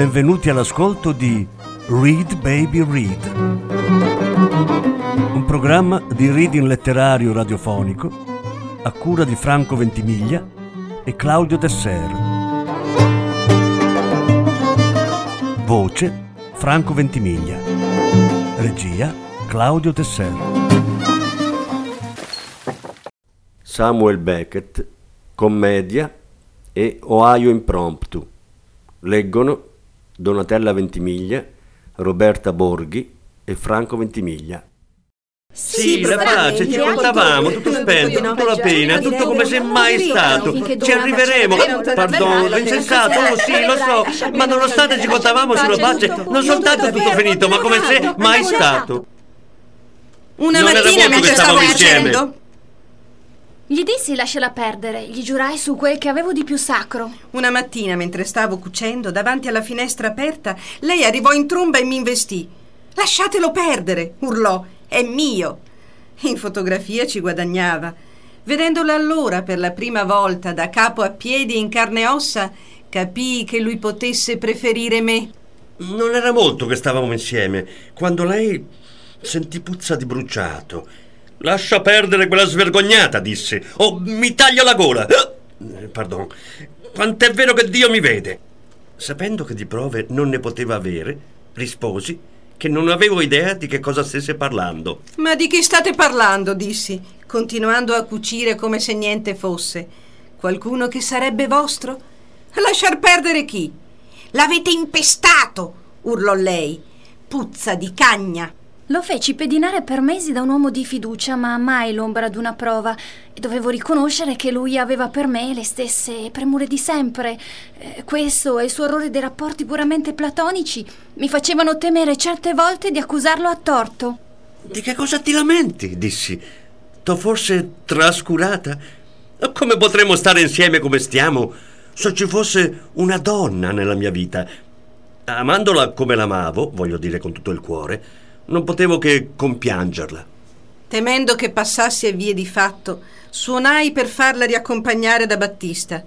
Benvenuti all'ascolto di Read Baby Read, un programma di reading letterario radiofonico a cura di Franco Ventimiglia e Claudio Desser. Voce Franco Ventimiglia. Regia Claudio Desser. Samuel Beckett, Commedia e Ohio Impromptu. Leggono Donatella Ventimiglia, Roberta Borghi e Franco Ventimiglia. Sì, la pace, ci contavamo, tutto spento, tutto la pena, tutto come se mai stato. Ci arriveremo. Pardon, insensato, oh sì, lo so, ma nonostante ci contavamo sulla pace, non soltanto tutto finito, ma come se mai stato. Una mattina mentre stavo cucendo, Gli dissi lasciala perdere, gli giurai su quel che avevo di più sacro. una mattina mentre stavo cucendo, davanti alla finestra aperta, lei arrivò in tromba e mi investì. Lasciatelo perdere, urlò, è mio. In fotografia ci guadagnava. Vedendola allora per la prima volta da capo a piedi in carne e ossa, capii che lui potesse preferire me. Non era molto che stavamo insieme, quando lei sentì puzza di bruciato. Lascia perdere quella svergognata, disse, o mi taglio la gola. Eh, Pardon. Quant'è vero che Dio mi vede? Sapendo che di prove non ne poteva avere, risposi che non avevo idea di che cosa stesse parlando. Ma di chi state parlando? dissi, continuando a cucire come se niente fosse. Qualcuno che sarebbe vostro? Lasciar perdere chi? L'avete impestato! urlò lei. Puzza di cagna. Lo feci pedinare per mesi da un uomo di fiducia, ma mai l'ombra d'una prova. E dovevo riconoscere che lui aveva per me le stesse premure di sempre. Eh, questo e il suo orrore dei rapporti puramente platonici mi facevano temere certe volte di accusarlo a torto. Di che cosa ti lamenti? dissi. T'ho forse trascurata? Come potremmo stare insieme come stiamo se ci fosse una donna nella mia vita? Amandola come l'amavo, voglio dire con tutto il cuore, non potevo che compiangerla. Temendo che passasse a vie di fatto, suonai per farla riaccompagnare da Battista.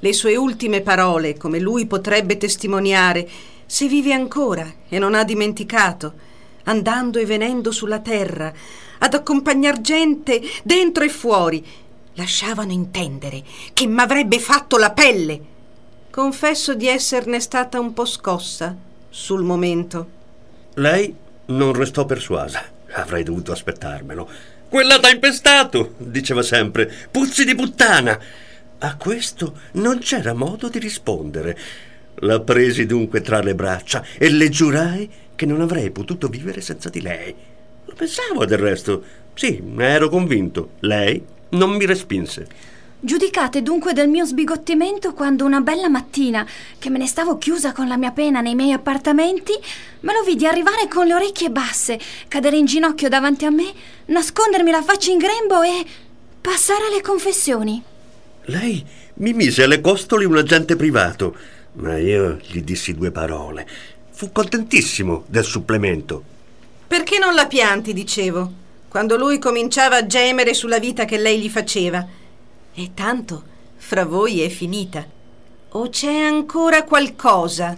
Le sue ultime parole, come lui potrebbe testimoniare, se vive ancora e non ha dimenticato, andando e venendo sulla terra, ad accompagnar gente dentro e fuori, lasciavano intendere che m'avrebbe fatto la pelle. Confesso di esserne stata un po' scossa sul momento. Lei non restò persuasa. Avrei dovuto aspettarmelo. Quella t'ha impestato, diceva sempre. Puzzi di puttana. A questo non c'era modo di rispondere. La presi dunque tra le braccia e le giurai che non avrei potuto vivere senza di lei. Lo pensavo del resto. Sì, ne ero convinto. Lei non mi respinse. Giudicate dunque del mio sbigottimento quando una bella mattina, che me ne stavo chiusa con la mia pena nei miei appartamenti, me lo vidi arrivare con le orecchie basse, cadere in ginocchio davanti a me, nascondermi la faccia in grembo e passare alle confessioni. Lei mi mise alle costole un agente privato, ma io gli dissi due parole. Fu contentissimo del supplemento. Perché non la pianti, dicevo, quando lui cominciava a gemere sulla vita che lei gli faceva. E tanto fra voi è finita. O c'è ancora qualcosa?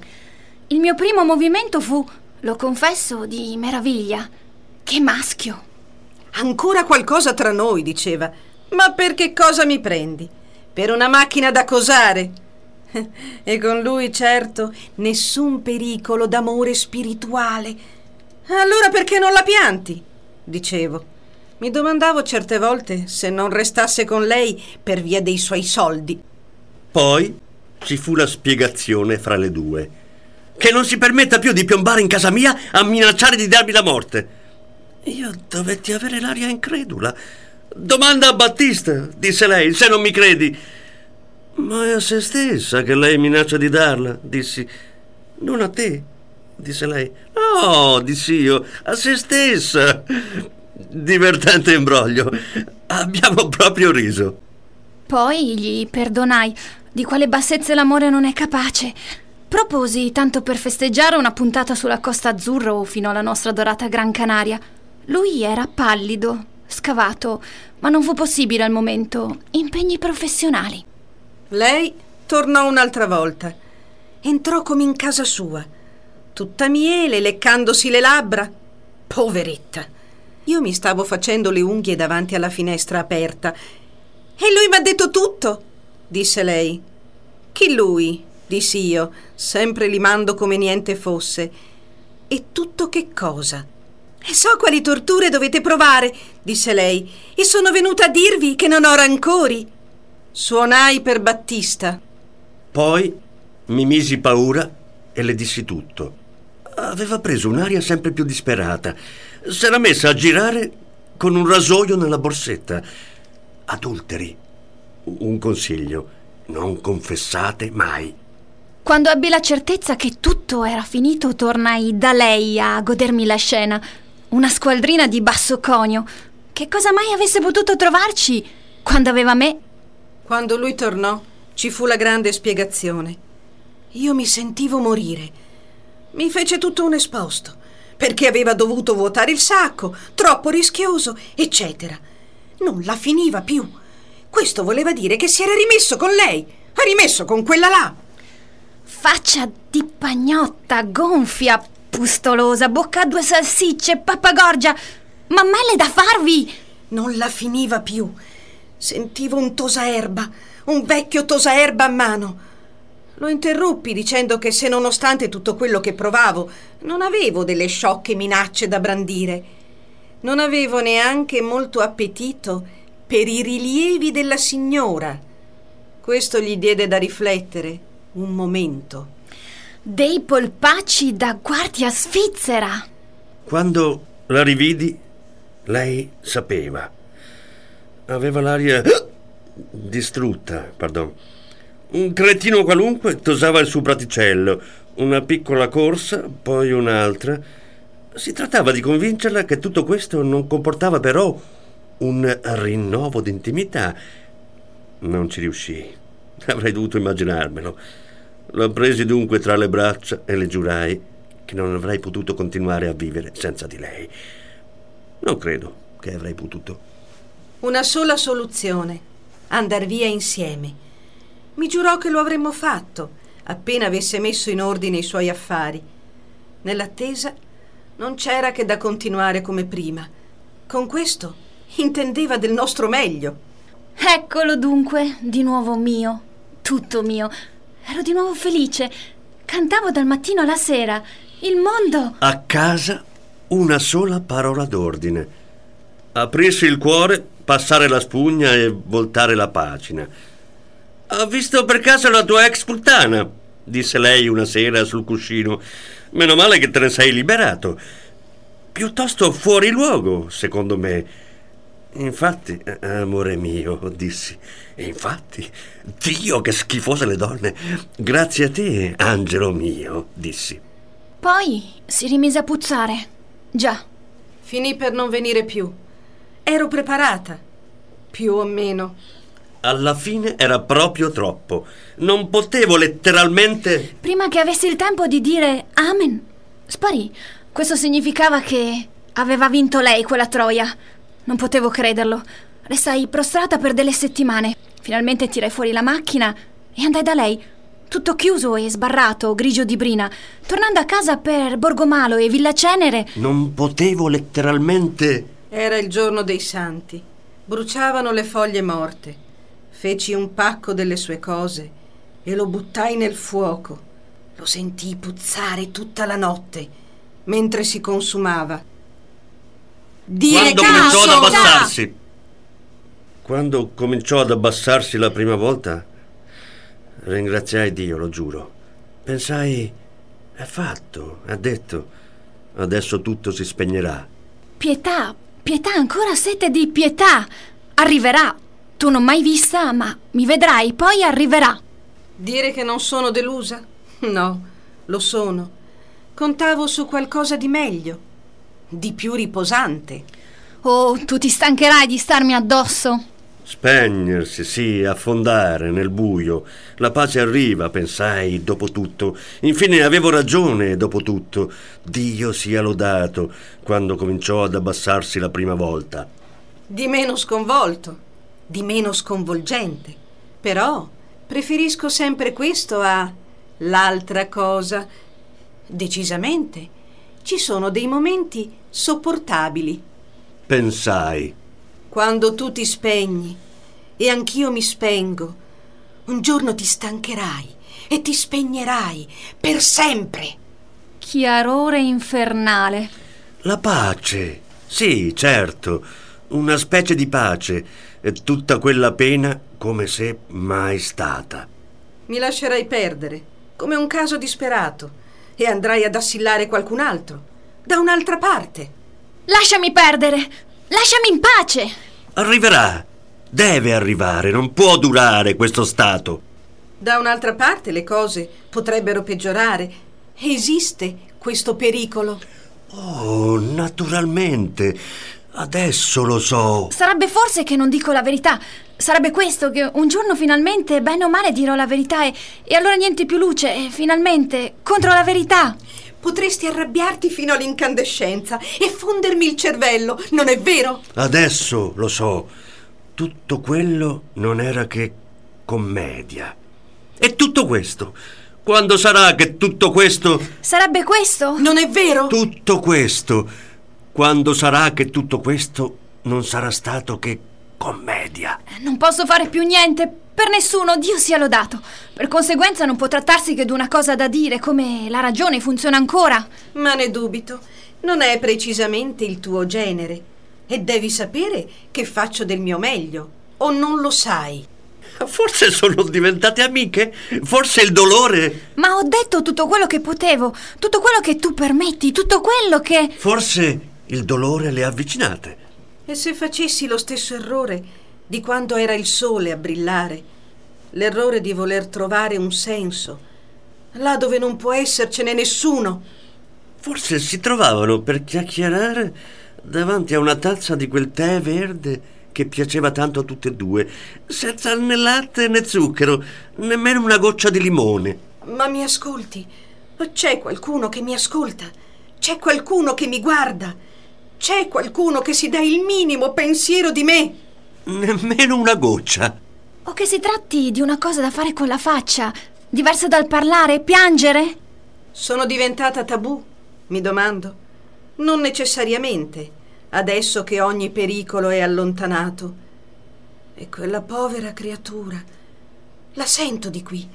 Il mio primo movimento fu, lo confesso, di meraviglia. Che maschio! Ancora qualcosa tra noi, diceva. Ma per che cosa mi prendi? Per una macchina da cosare? E con lui, certo, nessun pericolo d'amore spirituale. Allora perché non la pianti? dicevo. Mi domandavo certe volte se non restasse con lei per via dei suoi soldi. Poi ci fu la spiegazione fra le due. Che non si permetta più di piombare in casa mia a minacciare di darmi la morte. Io dovetti avere l'aria incredula. Domanda a Battista, disse lei, se non mi credi. Ma è a se stessa che lei minaccia di darla, dissi. Non a te, disse lei. No, dissi io, a se stessa. Divertente imbroglio. Abbiamo proprio riso. Poi gli perdonai, di quale bassezze l'amore non è capace. Proposi, tanto per festeggiare, una puntata sulla Costa Azzurra o fino alla nostra dorata Gran Canaria. Lui era pallido, scavato, ma non fu possibile al momento. Impegni professionali. Lei tornò un'altra volta entrò come in casa sua, tutta miele, leccandosi le labbra. Poveretta. Io mi stavo facendo le unghie davanti alla finestra aperta. E lui mi ha detto tutto, disse lei. Chi lui? dissi io, sempre limando come niente fosse. E tutto che cosa? E so quali torture dovete provare, disse lei, e sono venuta a dirvi che non ho rancori. Suonai per Battista. Poi mi misi paura e le dissi tutto. Aveva preso un'aria sempre più disperata. S'era messa a girare con un rasoio nella borsetta. Adulteri. Un consiglio. Non confessate mai. Quando ebbi la certezza che tutto era finito, tornai da lei a godermi la scena. Una squadrina di basso conio. Che cosa mai avesse potuto trovarci quando aveva me? Quando lui tornò, ci fu la grande spiegazione. Io mi sentivo morire. Mi fece tutto un esposto, perché aveva dovuto vuotare il sacco, troppo rischioso, eccetera. Non la finiva più. Questo voleva dire che si era rimesso con lei, ha rimesso con quella là. Faccia di pagnotta, gonfia, pustolosa, bocca a due salsicce, pappagorgia. Ma male da farvi! Non la finiva più. Sentivo un tosaerba, un vecchio tosaerba a mano. Lo interruppi dicendo che se nonostante tutto quello che provavo non avevo delle sciocche minacce da brandire, non avevo neanche molto appetito per i rilievi della signora. Questo gli diede da riflettere un momento. Dei polpacci da guardia svizzera. Quando la rividi, lei sapeva. Aveva l'aria distrutta, pardon. Un cretino qualunque tosava il suo praticello, una piccola corsa, poi un'altra. Si trattava di convincerla che tutto questo non comportava però un rinnovo d'intimità. Non ci riuscì. Avrei dovuto immaginarmelo. L'ho presi dunque tra le braccia e le giurai che non avrei potuto continuare a vivere senza di lei. Non credo che avrei potuto. Una sola soluzione: andar via insieme. Mi giurò che lo avremmo fatto, appena avesse messo in ordine i suoi affari. Nell'attesa non c'era che da continuare come prima. Con questo intendeva del nostro meglio. Eccolo dunque, di nuovo mio, tutto mio. Ero di nuovo felice. Cantavo dal mattino alla sera. Il mondo. A casa una sola parola d'ordine. Aprirsi il cuore, passare la spugna e voltare la pagina. Ho visto per caso la tua ex puttana, disse lei una sera sul cuscino. Meno male che te ne sei liberato. Piuttosto fuori luogo, secondo me. Infatti, amore mio, dissi. E infatti, Dio che schifose le donne. Grazie a te, angelo mio, dissi. Poi si rimise a puzzare. Già. Finì per non venire più. Ero preparata. Più o meno. Alla fine era proprio troppo. Non potevo letteralmente. Prima che avessi il tempo di dire Amen, sparì. Questo significava che aveva vinto lei quella troia. Non potevo crederlo. Restai prostrata per delle settimane. Finalmente tirai fuori la macchina e andai da lei, tutto chiuso e sbarrato, grigio di brina, tornando a casa per Borgomalo e Villa Cenere. Non potevo letteralmente. Era il giorno dei santi. Bruciavano le foglie morte. Feci un pacco delle sue cose e lo buttai nel fuoco. Lo sentii puzzare tutta la notte mentre si consumava. Dire Quando caso, cominciò ad abbassarsi. Quando cominciò ad abbassarsi la prima volta, ringraziai Dio, lo giuro. Pensai, è fatto, ha detto, adesso tutto si spegnerà. Pietà, pietà, ancora sete di pietà. Arriverà, tu non mai vista, ma mi vedrai, poi arriverà. Dire che non sono delusa? No, lo sono. Contavo su qualcosa di meglio, di più riposante. Oh, tu ti stancherai di starmi addosso. Spegnersi, sì, affondare nel buio. La pace arriva, pensai, dopo tutto. Infine avevo ragione, dopo tutto. Dio sia lodato, quando cominciò ad abbassarsi la prima volta. Di meno sconvolto di meno sconvolgente. Però preferisco sempre questo a L'altra cosa, decisamente, ci sono dei momenti sopportabili. Pensai. Quando tu ti spegni e anch'io mi spengo, un giorno ti stancherai e ti spegnerai per sempre. Chiarore infernale. La pace. Sì, certo. Una specie di pace. E tutta quella pena come se mai stata. Mi lascerai perdere, come un caso disperato, e andrai ad assillare qualcun altro, da un'altra parte. Lasciami perdere! Lasciami in pace! Arriverà. Deve arrivare. Non può durare questo stato. Da un'altra parte le cose potrebbero peggiorare. Esiste questo pericolo. Oh, naturalmente. Adesso lo so. Sarebbe forse che non dico la verità. Sarebbe questo che un giorno finalmente, bene o male, dirò la verità e, e allora niente più luce, e finalmente, contro la verità. Potresti arrabbiarti fino all'incandescenza e fondermi il cervello, non è vero? Adesso lo so. Tutto quello non era che commedia. E tutto questo? Quando sarà che tutto questo... Sarebbe questo? Non è vero? Tutto questo? Quando sarà che tutto questo non sarà stato che commedia? Non posso fare più niente per nessuno, Dio sia lodato. Per conseguenza non può trattarsi che di una cosa da dire, come la ragione funziona ancora. Ma ne dubito. Non è precisamente il tuo genere. E devi sapere che faccio del mio meglio. O non lo sai? Forse sono diventate amiche? Forse il dolore? Ma ho detto tutto quello che potevo, tutto quello che tu permetti, tutto quello che... Forse il dolore le avvicinate. E se facessi lo stesso errore di quando era il sole a brillare, l'errore di voler trovare un senso, là dove non può essercene nessuno. Forse si trovavano per chiacchierare davanti a una tazza di quel tè verde che piaceva tanto a tutte e due, senza né latte né zucchero, nemmeno una goccia di limone. Ma mi ascolti? C'è qualcuno che mi ascolta? C'è qualcuno che mi guarda? C'è qualcuno che si dà il minimo pensiero di me? Nemmeno una goccia. O che si tratti di una cosa da fare con la faccia, diversa dal parlare, piangere? Sono diventata tabù, mi domando. Non necessariamente, adesso che ogni pericolo è allontanato. E quella povera creatura. La sento di qui.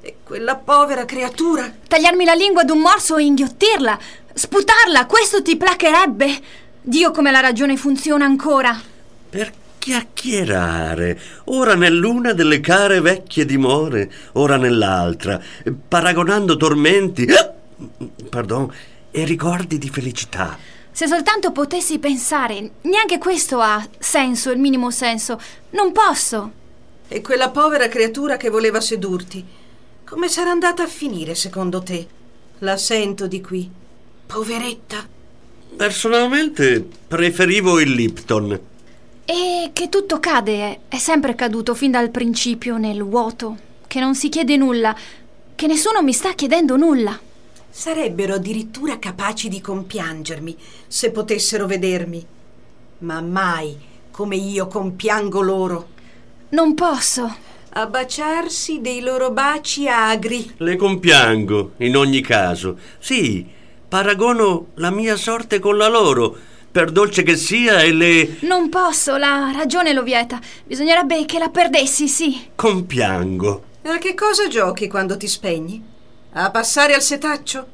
E quella povera creatura. Tagliarmi la lingua d'un morso e inghiottirla, sputarla, questo ti placherebbe? Dio come la ragione funziona ancora. Per chiacchierare, ora nell'una delle care vecchie dimore, ora nell'altra, paragonando tormenti, pardon, e ricordi di felicità. Se soltanto potessi pensare, neanche questo ha senso, il minimo senso. Non posso. E quella povera creatura che voleva sedurti, come sarà andata a finire secondo te? La sento di qui. Poveretta. Personalmente preferivo il Lipton. E che tutto cade, è sempre caduto fin dal principio nel vuoto, che non si chiede nulla, che nessuno mi sta chiedendo nulla. Sarebbero addirittura capaci di compiangermi se potessero vedermi, ma mai come io compiango loro. Non posso. A baciarsi dei loro baci agri. Le compiango, in ogni caso. Sì, paragono la mia sorte con la loro, per dolce che sia, e le... Non posso, la ragione lo vieta. Bisognerebbe che la perdessi, sì. Compiango. A che cosa giochi quando ti spegni? A passare al setaccio?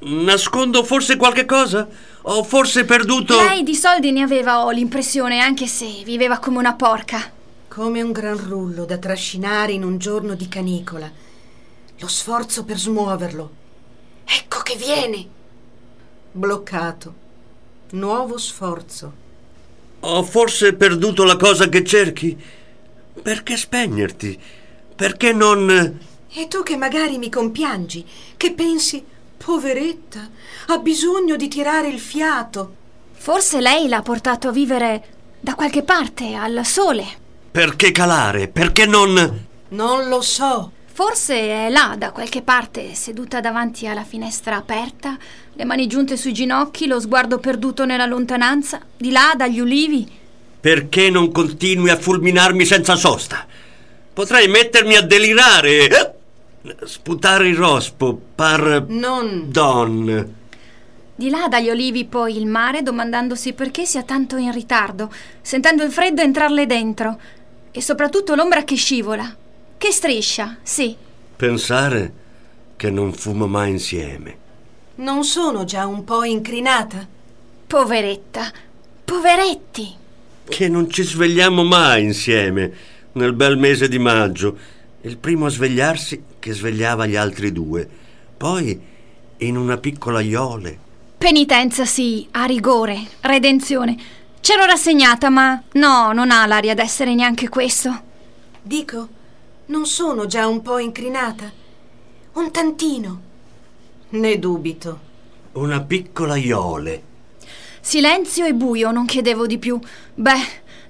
Nascondo forse qualche cosa? Ho forse perduto... Lei di soldi ne aveva, ho l'impressione, anche se viveva come una porca. Come un gran rullo da trascinare in un giorno di canicola. Lo sforzo per smuoverlo. Ecco che viene! Bloccato. Nuovo sforzo. Ho forse perduto la cosa che cerchi? Perché spegnerti? Perché non... E tu che magari mi compiangi, che pensi, poveretta, ha bisogno di tirare il fiato. Forse lei l'ha portato a vivere da qualche parte, al sole. Perché calare? Perché non... Non lo so. Forse è là, da qualche parte, seduta davanti alla finestra aperta, le mani giunte sui ginocchi, lo sguardo perduto nella lontananza, di là, dagli ulivi. Perché non continui a fulminarmi senza sosta? Potrei mettermi a delirare. Sputare il rospo, par... Non. Don. Di là dagli olivi poi il mare, domandandosi perché sia tanto in ritardo, sentendo il freddo entrarle dentro. E soprattutto l'ombra che scivola. Che striscia, sì. Pensare che non fumo mai insieme. Non sono già un po' incrinata? Poveretta. Poveretti. Che non ci svegliamo mai insieme nel bel mese di maggio. Il primo a svegliarsi che svegliava gli altri due. Poi in una piccola iole. Penitenza, sì, a rigore, redenzione. C'ero rassegnata, ma no, non ha l'aria d'essere neanche questo. Dico, non sono già un po' incrinata? Un tantino. Ne dubito. Una piccola iole. Silenzio e buio, non chiedevo di più. Beh,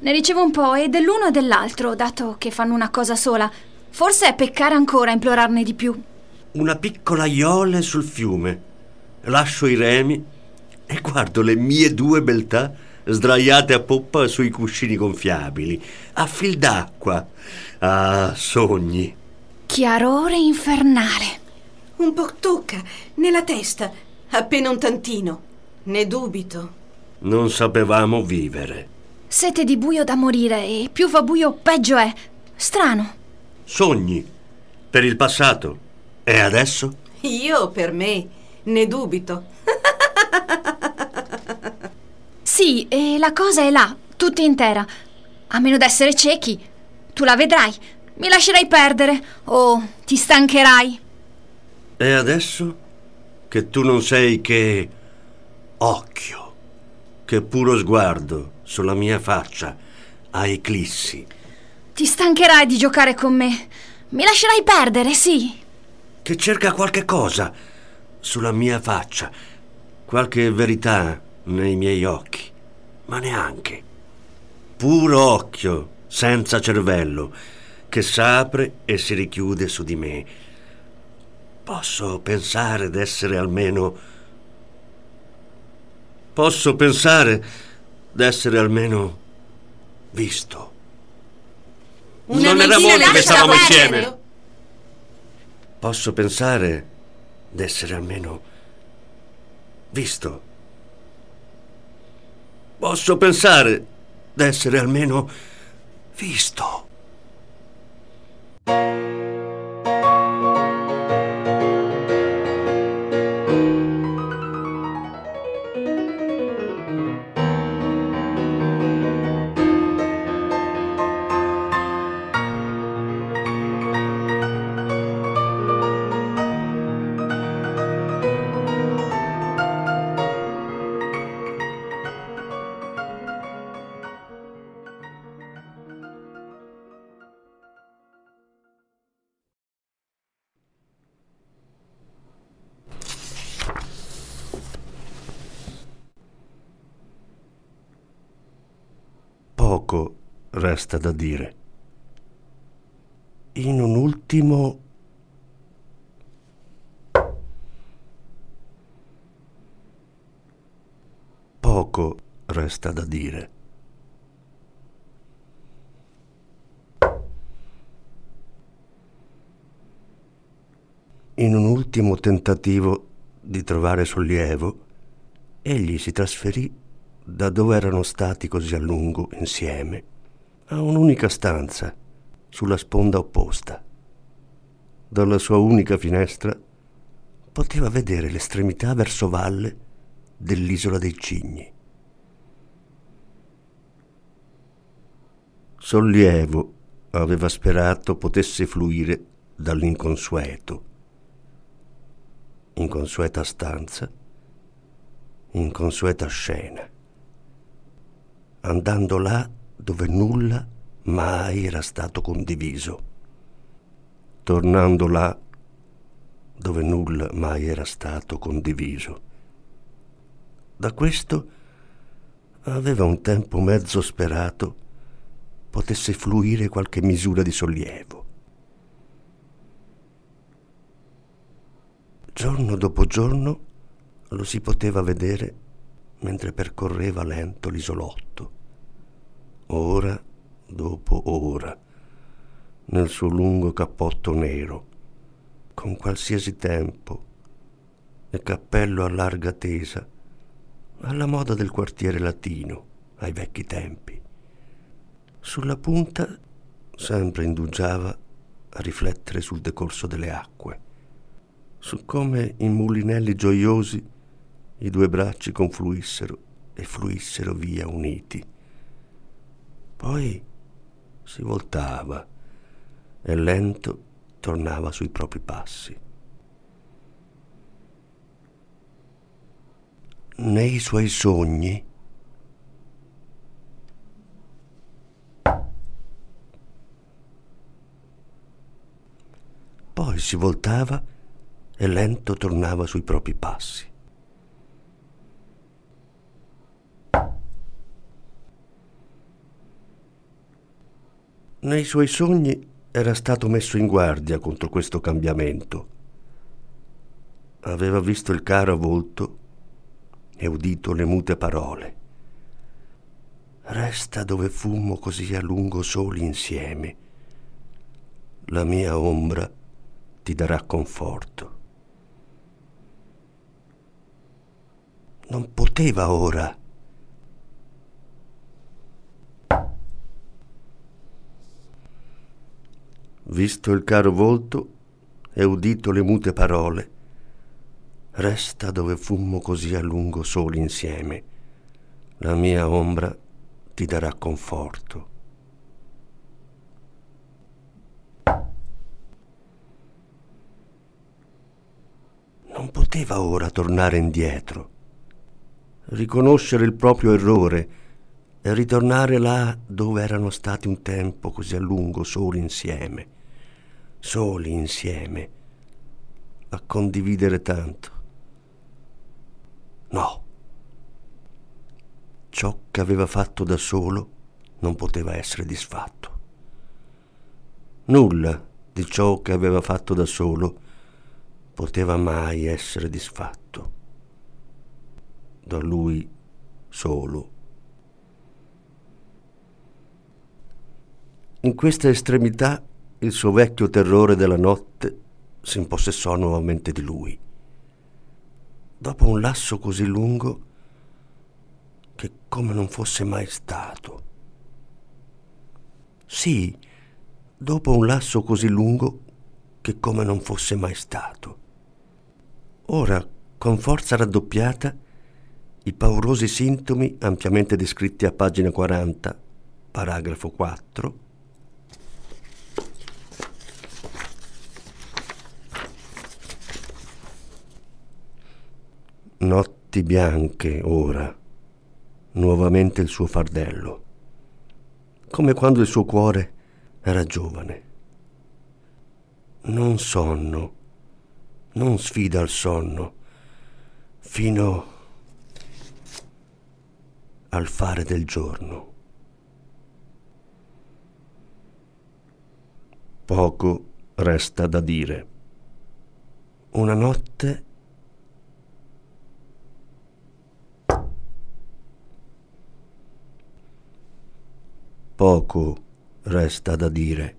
ne ricevo un po' e dell'uno e dell'altro, dato che fanno una cosa sola. Forse è peccare ancora implorarne di più. Una piccola iole sul fiume. Lascio i remi e guardo le mie due beltà sdraiate a poppa sui cuscini gonfiabili, a fil d'acqua. Ah, sogni. Chiarore infernale. Un po' tocca, nella testa, appena un tantino. Ne dubito. Non sapevamo vivere. Sete di buio da morire e più fa buio peggio è. Strano. Sogni. Per il passato. E adesso? Io per me ne dubito. Sì, e la cosa è là, tutta intera. A meno d'essere ciechi. Tu la vedrai. Mi lascerai perdere o ti stancherai. E adesso che tu non sei che occhio, che puro sguardo sulla mia faccia a eclissi. Ti stancherai di giocare con me. Mi lascerai perdere, sì. Che cerca qualche cosa sulla mia faccia, qualche verità nei miei occhi, ma neanche. Puro occhio, senza cervello, che s'apre e si richiude su di me. Posso pensare d'essere almeno... Posso pensare d'essere almeno visto. Una non era molto che stavamo insieme. Posso pensare d'essere almeno visto. Posso pensare d'essere almeno visto. Poco resta da dire. In un ultimo... Poco resta da dire. In un ultimo tentativo di trovare sollievo, egli si trasferì da dove erano stati così a lungo insieme a un'unica stanza sulla sponda opposta. Dalla sua unica finestra poteva vedere l'estremità verso valle dell'isola dei cigni. Sollievo aveva sperato potesse fluire dall'inconsueto. Inconsueta stanza, inconsueta scena andando là dove nulla mai era stato condiviso, tornando là dove nulla mai era stato condiviso. Da questo aveva un tempo mezzo sperato potesse fluire qualche misura di sollievo. Giorno dopo giorno lo si poteva vedere mentre percorreva lento l'isolotto, ora dopo ora, nel suo lungo cappotto nero, con qualsiasi tempo e cappello a larga tesa, alla moda del quartiere latino, ai vecchi tempi. Sulla punta sempre indugiava a riflettere sul decorso delle acque, su come in mulinelli gioiosi i due bracci confluissero e fluissero via uniti. Poi si voltava e lento tornava sui propri passi. Nei suoi sogni poi si voltava e lento tornava sui propri passi. Nei suoi sogni era stato messo in guardia contro questo cambiamento. Aveva visto il caro volto e udito le mute parole. Resta dove fummo così a lungo soli insieme. La mia ombra ti darà conforto. Non poteva ora visto il caro volto e udito le mute parole, resta dove fummo così a lungo soli insieme. La mia ombra ti darà conforto. Non poteva ora tornare indietro, riconoscere il proprio errore e ritornare là dove erano stati un tempo così a lungo soli insieme soli insieme, a condividere tanto. No. Ciò che aveva fatto da solo non poteva essere disfatto. Nulla di ciò che aveva fatto da solo poteva mai essere disfatto. Da lui solo. In questa estremità il suo vecchio terrore della notte si impossessò nuovamente di lui. Dopo un lasso così lungo che come non fosse mai stato. Sì, dopo un lasso così lungo che come non fosse mai stato. Ora, con forza raddoppiata, i paurosi sintomi ampiamente descritti a pagina 40, paragrafo 4, Notti bianche ora, nuovamente il suo fardello, come quando il suo cuore era giovane. Non sonno, non sfida al sonno, fino al fare del giorno. Poco resta da dire. Una notte Poco resta da dire.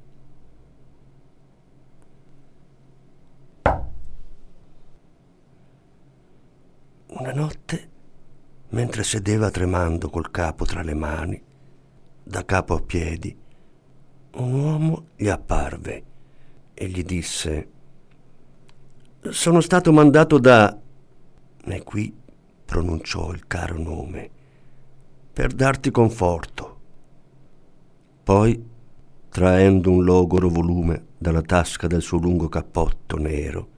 Una notte, mentre sedeva tremando col capo tra le mani, da capo a piedi, un uomo gli apparve e gli disse Sono stato mandato da... e qui pronunciò il caro nome, per darti conforto. Poi, traendo un logoro volume dalla tasca del suo lungo cappotto nero,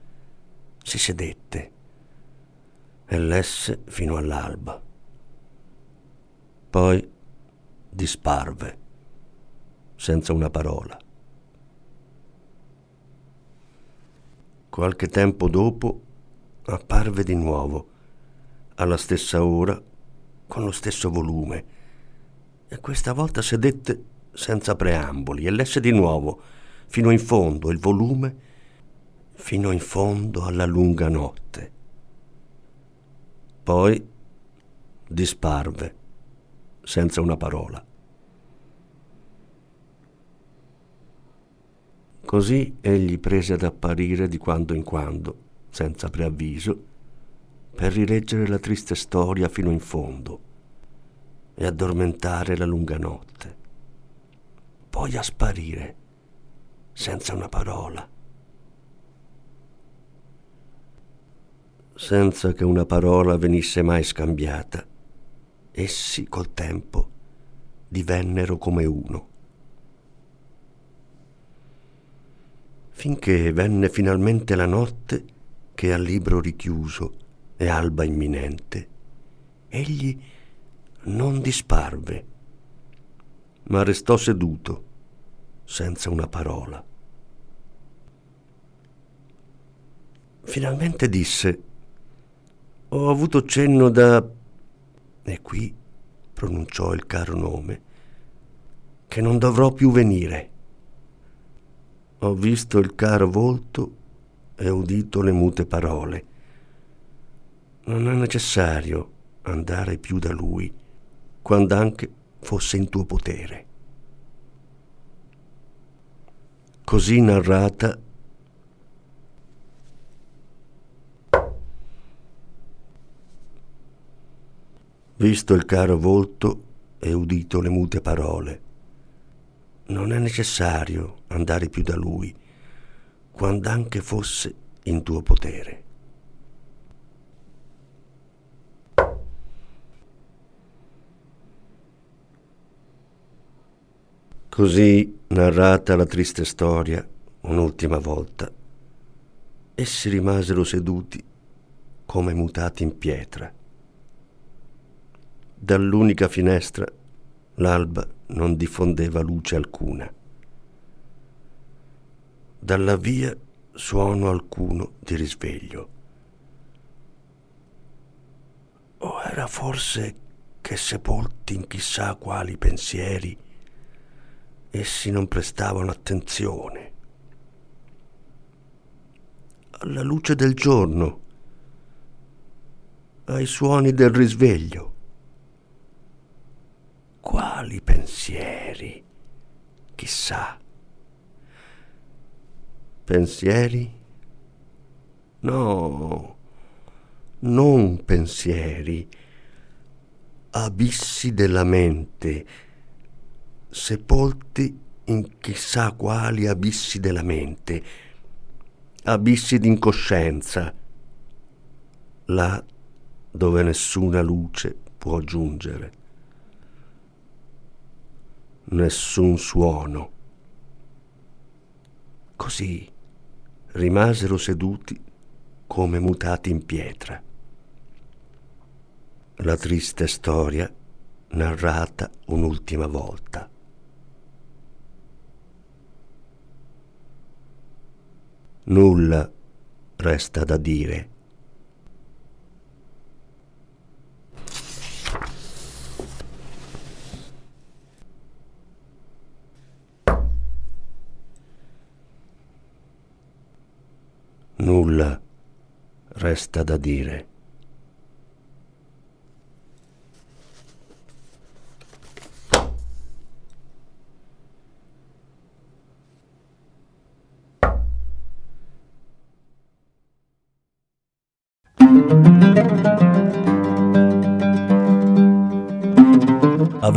si sedette e lesse fino all'alba. Poi disparve, senza una parola. Qualche tempo dopo apparve di nuovo, alla stessa ora, con lo stesso volume, e questa volta sedette senza preamboli e lesse di nuovo, fino in fondo, il volume, fino in fondo alla lunga notte. Poi disparve, senza una parola. Così egli prese ad apparire di quando in quando, senza preavviso, per rileggere la triste storia fino in fondo e addormentare la lunga notte, poi a sparire senza una parola. Senza che una parola venisse mai scambiata, essi col tempo divennero come uno. Finché venne finalmente la notte che al libro richiuso e alba imminente, egli non disparve, ma restò seduto, senza una parola. Finalmente disse, ho avuto cenno da... e qui pronunciò il caro nome, che non dovrò più venire. Ho visto il caro volto e udito le mute parole. Non è necessario andare più da lui, quando anche fosse in tuo potere. Così narrata visto il caro volto e udito le mute parole. Non è necessario andare più da lui, quando anche fosse in tuo potere. Così narrata la triste storia un'ultima volta, essi rimasero seduti come mutati in pietra dall'unica finestra l'alba non diffondeva luce alcuna. Dalla via suono alcuno di risveglio. O era forse che sepolti in chissà quali pensieri essi non prestavano attenzione. Alla luce del giorno, ai suoni del risveglio quali pensieri? Chissà. Pensieri? No, non pensieri, abissi della mente, sepolti in chissà quali abissi della mente, abissi d'incoscienza, là dove nessuna luce può giungere nessun suono. Così rimasero seduti come mutati in pietra. La triste storia narrata un'ultima volta. Nulla resta da dire Nulla resta da dire.